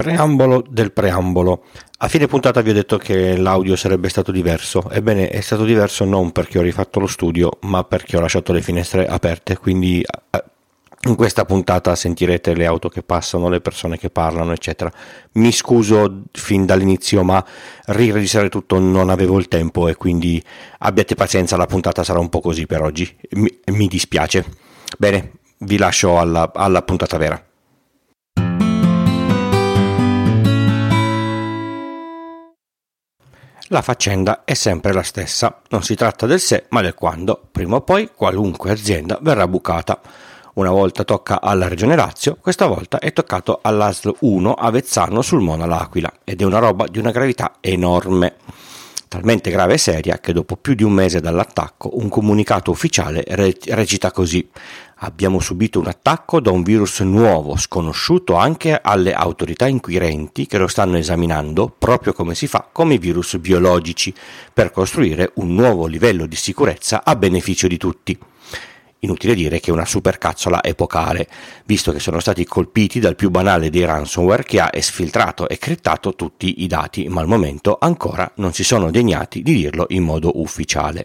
Preambolo del preambolo. A fine puntata vi ho detto che l'audio sarebbe stato diverso. Ebbene, è stato diverso non perché ho rifatto lo studio, ma perché ho lasciato le finestre aperte. Quindi eh, in questa puntata sentirete le auto che passano, le persone che parlano, eccetera. Mi scuso fin dall'inizio, ma riregistrare tutto non avevo il tempo e quindi abbiate pazienza, la puntata sarà un po' così per oggi. Mi, mi dispiace. Bene, vi lascio alla, alla puntata vera. La faccenda è sempre la stessa, non si tratta del se ma del quando, prima o poi qualunque azienda verrà bucata. Una volta tocca alla Regione Lazio, questa volta è toccato all'ASL 1 Avezzano sul Mona L'Aquila ed è una roba di una gravità enorme. Talmente grave e seria che dopo più di un mese dall'attacco un comunicato ufficiale recita così abbiamo subito un attacco da un virus nuovo, sconosciuto anche alle autorità inquirenti che lo stanno esaminando, proprio come si fa con i virus biologici, per costruire un nuovo livello di sicurezza a beneficio di tutti. Inutile dire che è una supercazzola epocale, visto che sono stati colpiti dal più banale dei ransomware che ha esfiltrato e criptato tutti i dati, ma al momento ancora non si sono degnati di dirlo in modo ufficiale.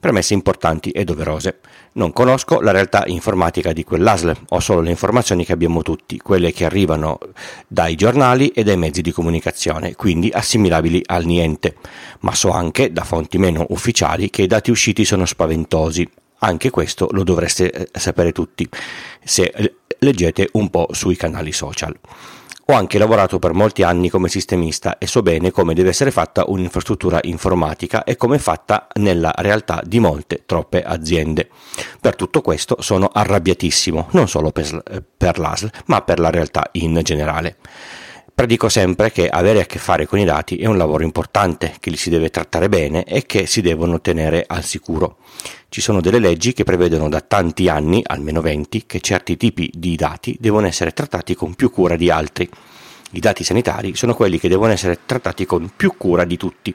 Premesse importanti e doverose. Non conosco la realtà informatica di quell'ASL, ho solo le informazioni che abbiamo tutti, quelle che arrivano dai giornali e dai mezzi di comunicazione, quindi assimilabili al niente. Ma so anche, da fonti meno ufficiali, che i dati usciti sono spaventosi. Anche questo lo dovreste eh, sapere tutti, se leggete un po' sui canali social. Ho anche lavorato per molti anni come sistemista e so bene come deve essere fatta un'infrastruttura informatica e come è fatta nella realtà di molte, troppe aziende. Per tutto questo sono arrabbiatissimo, non solo per, per l'ASL, ma per la realtà in generale. Predico sempre che avere a che fare con i dati è un lavoro importante, che li si deve trattare bene e che si devono tenere al sicuro. Ci sono delle leggi che prevedono da tanti anni, almeno 20, che certi tipi di dati devono essere trattati con più cura di altri. I dati sanitari sono quelli che devono essere trattati con più cura di tutti.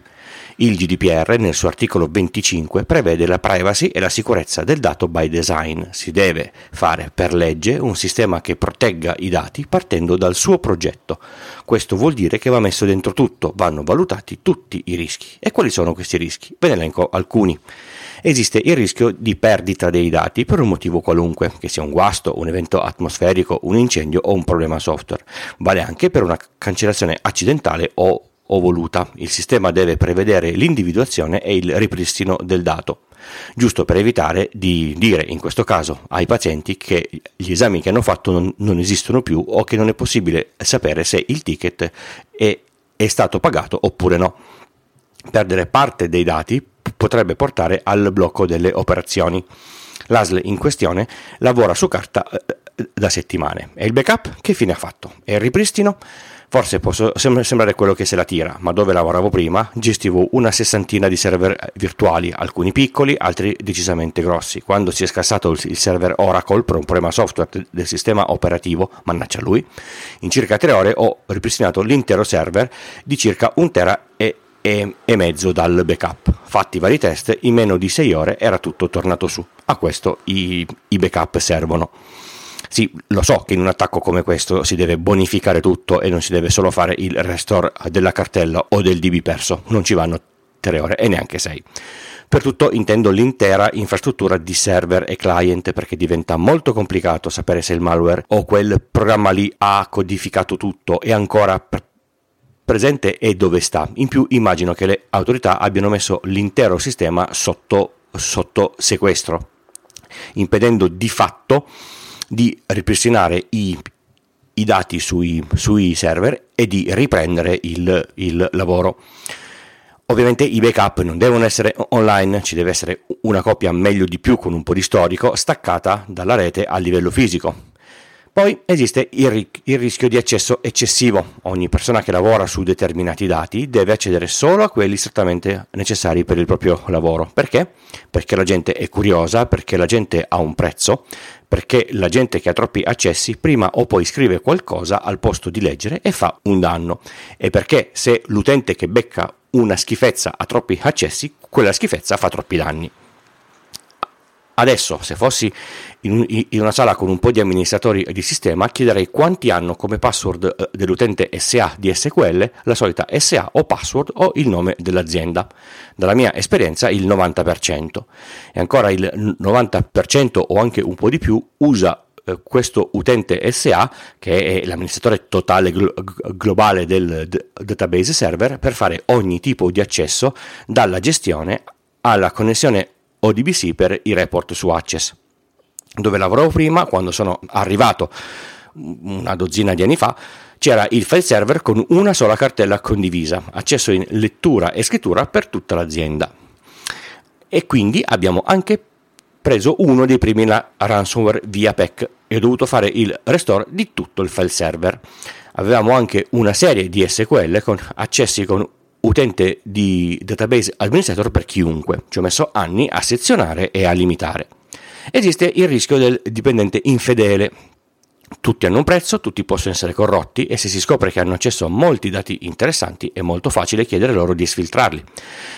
Il GDPR nel suo articolo 25 prevede la privacy e la sicurezza del dato by design. Si deve fare per legge un sistema che protegga i dati partendo dal suo progetto. Questo vuol dire che va messo dentro tutto, vanno valutati tutti i rischi. E quali sono questi rischi? Ve ne elenco alcuni esiste il rischio di perdita dei dati per un motivo qualunque, che sia un guasto, un evento atmosferico, un incendio o un problema software. Vale anche per una cancellazione accidentale o o voluta. Il sistema deve prevedere l'individuazione e il ripristino del dato, giusto per evitare di dire in questo caso ai pazienti che gli esami che hanno fatto non, non esistono più o che non è possibile sapere se il ticket è, è stato pagato oppure no. Perdere parte dei dati potrebbe portare al blocco delle operazioni. L'ASL in questione lavora su carta eh, da settimane. E il backup che fine ha fatto? E il ripristino? Forse posso sembrare quello che se la tira, ma dove lavoravo prima gestivo una sessantina di server virtuali, alcuni piccoli, altri decisamente grossi. Quando si è scassato il server Oracle per un problema software del sistema operativo, mannaggia lui, in circa tre ore ho ripristinato l'intero server di circa un tera e, e, e mezzo dal backup. Fatti vari test, in meno di sei ore era tutto tornato su. A questo i, i backup servono. Sì, lo so che in un attacco come questo si deve bonificare tutto e non si deve solo fare il restore della cartella o del DB perso, non ci vanno tre ore e neanche sei. Per tutto intendo l'intera infrastruttura di server e client perché diventa molto complicato sapere se il malware o quel programma lì ha codificato tutto e ancora presente e dove sta. In più immagino che le autorità abbiano messo l'intero sistema sotto, sotto sequestro, impedendo di fatto di ripristinare i, i dati sui, sui, server e di riprendere il, il lavoro. Ovviamente i backup non devono essere online, ci deve essere una copia meglio di più con un po' di storico staccata dalla rete a livello fisico. Poi esiste il, il, rischio di accesso eccessivo. Ogni persona che lavora su determinati dati deve accedere solo a quelli strettamente necessari per il proprio lavoro. Perché? Perché la gente è curiosa, perché la gente ha un prezzo, perché la gente che ha troppi accessi prima o poi scrive qualcosa al posto di leggere e fa un danno. E perché se l'utente che becca una schifezza ha troppi accessi, quella schifezza fa troppi danni. Adesso, se fossi in, una sala con un po' di amministratori di sistema, chiederei quanti hanno come password eh, dell'utente SA di SQL la solita SA o password o il nome dell'azienda. Dalla mia esperienza il 90%. E ancora il 90% o anche un po' di più usa eh, questo utente SA, che è l'amministratore totale glo- globale del d- database server, per fare ogni tipo di accesso dalla gestione alla connessione ODBC per i report su Access. Dove lavoravo prima, quando sono arrivato una dozzina di anni fa, c'era il file server con una sola cartella condivisa, accesso in lettura e scrittura per tutta l'azienda. E quindi abbiamo anche preso uno dei primi ransomware via PEC e ho dovuto fare il restore di tutto il file server. Avevamo anche una serie di SQL con accessi con utente di database administrator per chiunque. Ci ho messo anni a sezionare e a limitare. Esiste il rischio del dipendente infedele. Tutti hanno un prezzo, tutti possono essere corrotti e se si scopre che hanno accesso a molti dati interessanti è molto facile chiedere loro di esfiltrarli.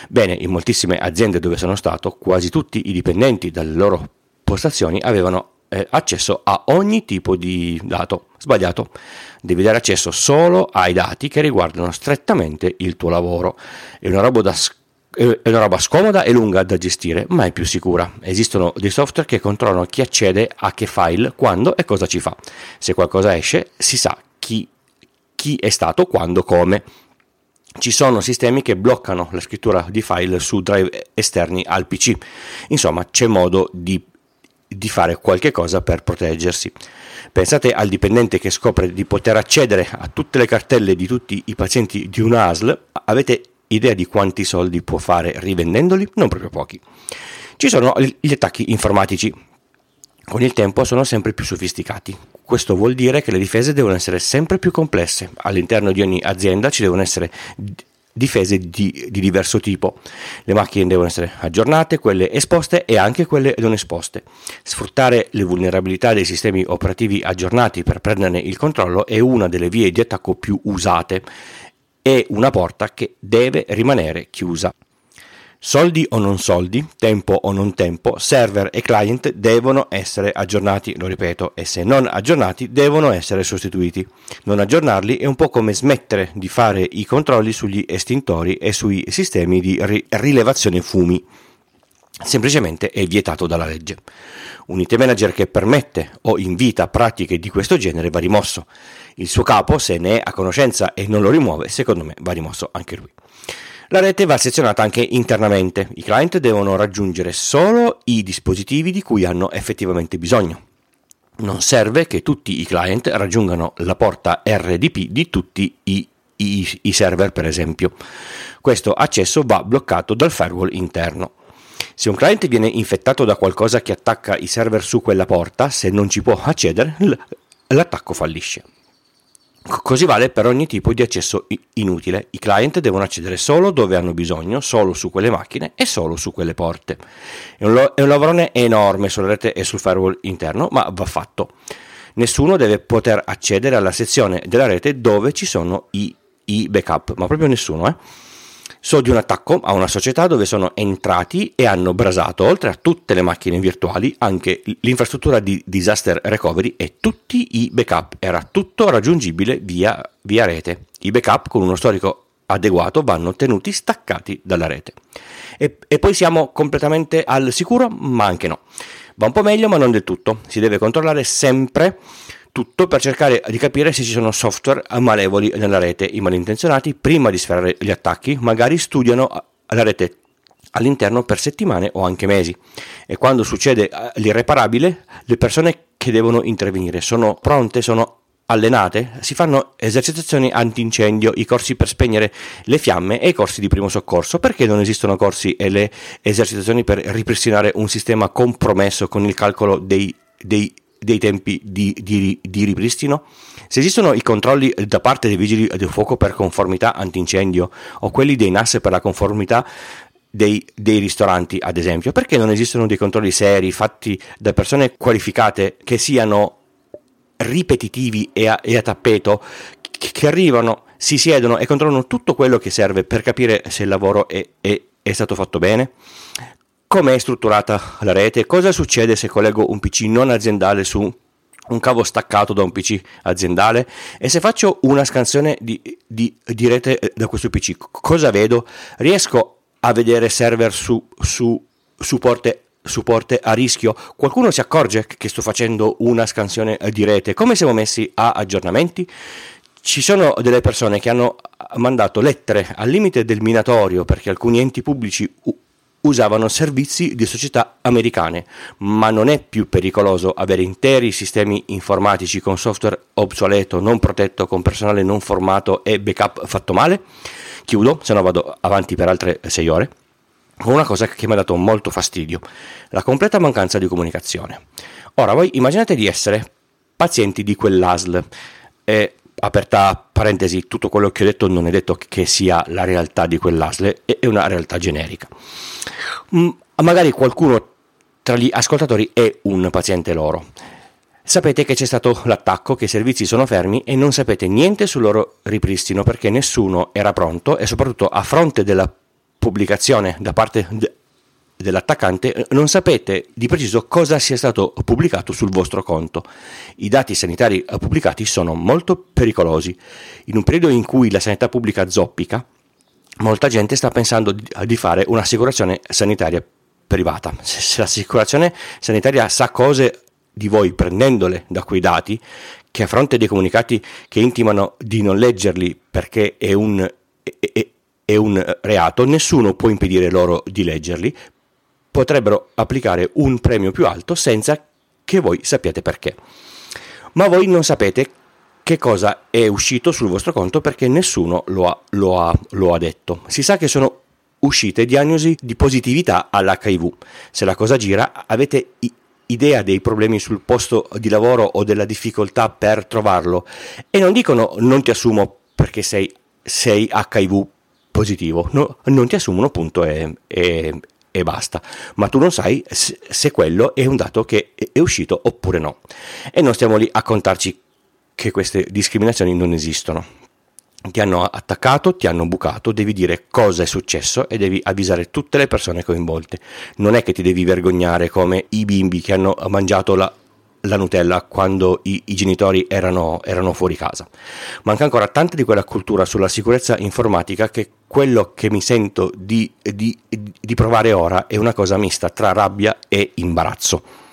Bene, in moltissime aziende dove sono stato, quasi tutti i dipendenti dalle loro postazioni avevano eh, accesso a ogni tipo di dato. Sbagliato. Devi dare accesso solo ai dati che riguardano strettamente il tuo lavoro. È una roba da è una roba scomoda e lunga da gestire, ma è più sicura. Esistono dei software che controllano chi accede a che file, quando e cosa ci fa. Se qualcosa esce, si sa chi, chi è stato, quando, come. Ci sono sistemi che bloccano la scrittura di file su drive esterni al PC. Insomma, c'è modo di di fare qualche cosa per proteggersi. Pensate al dipendente che scopre di poter accedere a tutte le cartelle di tutti i pazienti di un ASL, avete idea di quanti soldi può fare rivendendoli? Non proprio pochi. Ci sono gli attacchi informatici. Con il tempo sono sempre più sofisticati. Questo vuol dire che le difese devono essere sempre più complesse. All'interno di ogni azienda ci devono essere difese di, di, diverso tipo. Le macchine devono essere aggiornate, quelle esposte e anche quelle non esposte. Sfruttare le vulnerabilità dei sistemi operativi aggiornati per prenderne il controllo è una delle vie di attacco più usate. È una porta che deve rimanere chiusa. Soldi o non soldi, tempo o non tempo, server e client devono essere aggiornati, lo ripeto, e se non aggiornati devono essere sostituiti. Non aggiornarli è un po' come smettere di fare i controlli sugli estintori e sui sistemi di ri- rilevazione fumi. Semplicemente è vietato dalla legge. Un IT manager che permette o invita pratiche di questo genere va rimosso. Il suo capo, se ne è a conoscenza e non lo rimuove, secondo me va rimosso anche lui. La rete va sezionata anche internamente. I client devono raggiungere solo i dispositivi di cui hanno effettivamente bisogno. Non serve che tutti i client raggiungano la porta RDP di tutti i, i, i server, per esempio. Questo accesso va bloccato dal firewall interno. Se un client viene infettato da qualcosa che attacca i server su quella porta, se non ci può accedere, l'attacco fallisce. Così vale per ogni tipo di accesso inutile. I client devono accedere solo dove hanno bisogno, solo su quelle macchine e solo su quelle porte. È un, lo- è un lavorone enorme sulla rete e sul firewall interno, ma va fatto. Nessuno deve poter accedere alla sezione della rete dove ci sono i, i backup, ma proprio nessuno, eh? So di un attacco a una società dove sono entrati e hanno brasato, oltre a tutte le macchine virtuali, anche l'infrastruttura di disaster recovery e tutti i backup. Era tutto raggiungibile via, via rete. I backup con uno storico adeguato vanno tenuti staccati dalla rete. E, e poi siamo completamente al sicuro, ma anche no. Va un po' meglio, ma non del tutto. Si deve controllare sempre tutto per cercare di capire se ci sono software malevoli nella rete. I malintenzionati, prima di sferrare gli attacchi, magari studiano la rete all'interno per settimane o anche mesi. E quando succede eh, l'irreparabile, le persone che devono intervenire sono pronte, sono allenate, si fanno esercitazioni antincendio, i corsi per spegnere le fiamme e i corsi di primo soccorso. Perché non esistono corsi e le esercitazioni per ripristinare un sistema compromesso con il calcolo dei, dei dei tempi di, di, di, ripristino? Se esistono i controlli da parte dei vigili del fuoco per conformità antincendio o quelli dei NAS per la conformità dei, dei, ristoranti, ad esempio, perché non esistono dei controlli seri fatti da persone qualificate che siano ripetitivi e a, e a tappeto, che, che, arrivano, si siedono e controllano tutto quello che serve per capire se il lavoro è, è, è stato fatto bene? Come è strutturata la rete? Cosa succede se collego un PC non aziendale su un cavo staccato da un PC aziendale e se faccio una scansione di, di, di rete eh, da questo PC cosa vedo? Riesco a vedere server su, su, su, porte, su porte a rischio? Qualcuno si accorge che sto facendo una scansione di rete? Come siamo messi a aggiornamenti? Ci sono delle persone che hanno mandato lettere al limite del minatorio perché alcuni enti pubblici usavano servizi di società americane, ma non è più pericoloso avere interi sistemi informatici con software obsoleto, non protetto, con personale non formato e backup fatto male? Chiudo, se no vado avanti per altre 6 ore, con una cosa che mi ha dato molto fastidio, la completa mancanza di comunicazione. Ora, voi immaginate di essere pazienti di quell'ASL, e aperta parentesi, tutto quello che ho detto non è detto che sia la realtà di quell'ASL, è una realtà generica. Mm, magari qualcuno tra gli ascoltatori è un paziente loro. Sapete che c'è stato l'attacco, che i servizi sono fermi e non sapete niente sul loro ripristino perché nessuno era pronto e soprattutto a fronte della pubblicazione da parte dell'attaccante eh, non sapete di preciso cosa sia stato pubblicato sul vostro conto. I dati sanitari pubblicati sono molto pericolosi. In un periodo in cui la sanità pubblica zoppica, molta gente sta pensando di fare un'assicurazione sanitaria privata. Se l'assicurazione sanitaria sa cose di voi prendendole da quei dati, che a fronte dei comunicati che intimano di non leggerli perché è un, è, è un reato, nessuno può impedire loro di leggerli, potrebbero applicare un premio più alto senza che voi sappiate perché. Ma voi non sapete che cosa è uscito sul vostro conto perché nessuno lo ha, lo ha, lo ha detto. Si sa che sono uscite diagnosi di positività all'HIV. Se la cosa gira, avete idea dei problemi sul posto di lavoro o della difficoltà per trovarlo e non dicono non ti assumo perché sei, sei HIV positivo, no, non ti assumono appunto e, e, e basta, ma tu non sai se quello è un dato che è uscito oppure no. E non stiamo lì a contarci che queste discriminazioni non esistono. Ti hanno attaccato, ti hanno bucato, devi dire cosa è successo e devi avvisare tutte le persone coinvolte. Non è che ti devi vergognare come i bimbi che hanno mangiato la la Nutella quando i, i genitori erano, erano, fuori casa. Manca ancora tanta di quella cultura sulla sicurezza informatica che quello che mi sento di, di, di provare ora è una cosa mista tra rabbia e imbarazzo.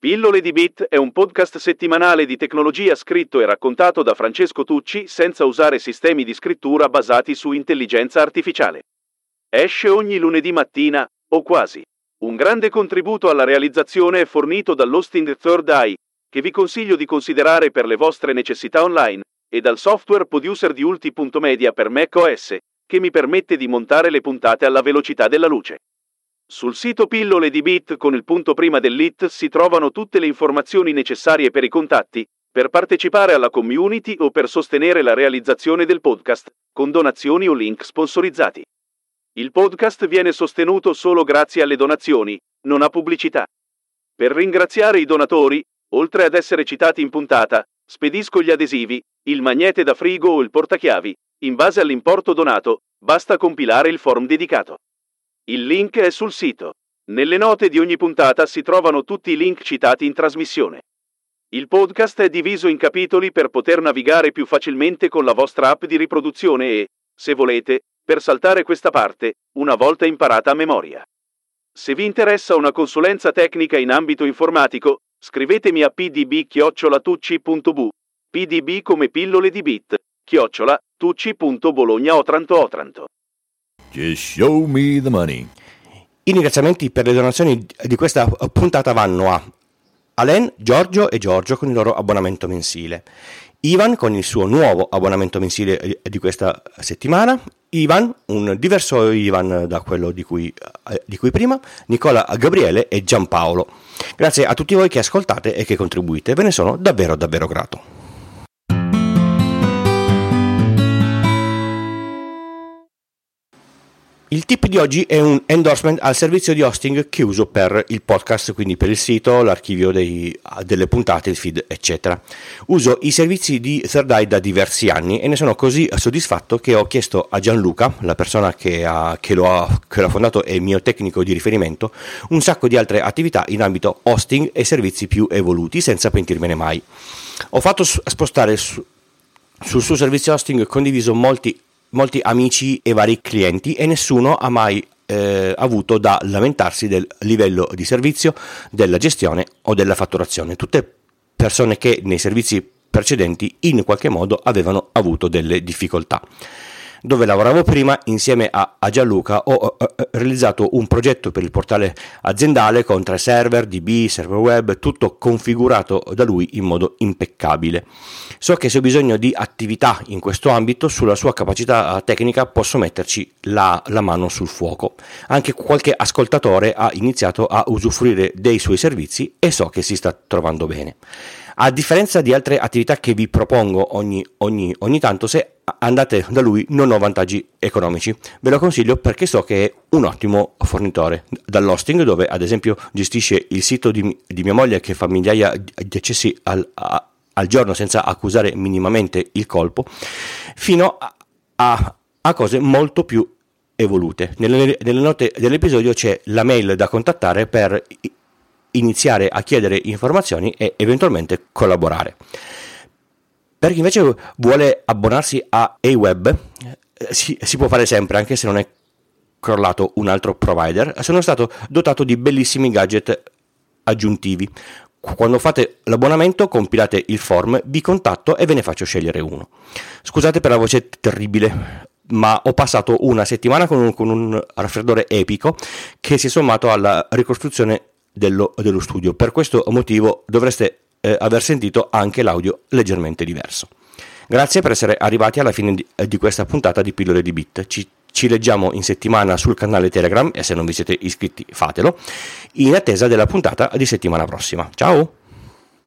Pillole di Bit è un podcast settimanale di tecnologia scritto e raccontato da Francesco Tucci senza usare sistemi di scrittura basati su intelligenza artificiale. Esce ogni lunedì mattina, o quasi. Un grande contributo alla realizzazione è fornito dall'hosting Third Eye, che vi consiglio di considerare per le vostre necessità online, e dal software producer di Ulti.media per macOS, che mi permette di montare le puntate alla velocità della luce. Sul sito Pillole di Bit con il punto prima dell'IT si trovano tutte le informazioni necessarie per i contatti, per partecipare alla community o per sostenere la realizzazione del podcast, con donazioni o link sponsorizzati. Il podcast viene sostenuto solo grazie alle donazioni, non a pubblicità. Per ringraziare i donatori, oltre ad essere citati in puntata, spedisco gli adesivi, il magnete da frigo o il portachiavi. In base all'importo donato, basta compilare il form dedicato. Il link è sul sito. Nelle note di ogni puntata si trovano tutti i link citati in trasmissione. Il podcast è diviso in capitoli per poter navigare più facilmente con la vostra app di riproduzione e, se volete, per saltare questa parte, una volta imparata a memoria. Se vi interessa una consulenza tecnica in ambito informatico, scrivetemi a pdb-tucci.bu, pdb come pillole di bit, chiocciola, tucci.bologna Otranto Otranto. Just show me the money. I ringraziamenti per le donazioni di questa puntata vanno a Alen, Giorgio e Giorgio con il loro abbonamento mensile. Ivan con il suo nuovo abbonamento mensile di questa settimana, Ivan, un diverso Ivan da quello di cui, eh, di cui, prima, Nicola Gabriele e Giampaolo. Grazie a tutti voi che ascoltate e che contribuite, ve ne sono davvero davvero grato. Il tip di oggi è un endorsement al servizio di hosting che uso per il podcast, quindi per il sito, l'archivio dei, delle puntate, il feed, eccetera. Uso i servizi di Third Eye da diversi anni e ne sono così soddisfatto che ho chiesto a Gianluca, la persona che, ha, che, lo ha, che l'ha fondato e mio tecnico di riferimento, un sacco di altre attività in ambito hosting e servizi più evoluti senza pentirmene mai. Ho fatto spostare su, sul suo servizio hosting condiviso molti molti amici e vari clienti e nessuno ha mai eh, avuto da lamentarsi del livello di servizio, della gestione o della fatturazione. Tutte persone che nei servizi precedenti in qualche modo avevano avuto delle difficoltà dove lavoravo prima insieme a, a Gianluca ho uh, realizzato un progetto per il portale aziendale con tre server, DB, server web, tutto configurato da lui in modo impeccabile. So che se ho bisogno di attività in questo ambito, sulla sua capacità tecnica posso metterci la, la mano sul fuoco. Anche qualche ascoltatore ha iniziato a usufruire dei suoi servizi e so che si sta trovando bene. A differenza di altre attività che vi propongo ogni, ogni, ogni tanto, se andate da lui non ho vantaggi economici. Ve lo consiglio perché so che è un ottimo fornitore. Dall'hosting, dove ad esempio gestisce il sito di, di mia moglie che fa migliaia di accessi al, a, al giorno senza accusare minimamente il colpo, fino a, a, a cose molto più evolute. Nelle, nelle, note dell'episodio c'è la mail da contattare per iniziare a chiedere informazioni e eventualmente collaborare. Per chi invece vuole abbonarsi a Aweb, eh, si, si può fare sempre, anche se non è crollato un altro provider. Sono stato dotato di bellissimi gadget aggiuntivi. Quando fate l'abbonamento, compilate il form, vi contatto e ve ne faccio scegliere uno. Scusate per la voce terribile, ma ho passato una settimana con un, con un raffreddore epico che si è sommato alla ricostruzione dello, dello studio. Per questo motivo dovreste eh, aver sentito anche l'audio leggermente diverso. Grazie per essere arrivati alla fine di, eh, di questa puntata di Pillole di Bit. Ci, ci, leggiamo in settimana sul canale Telegram e se non vi siete iscritti fatelo, in attesa della puntata di settimana prossima. Ciao!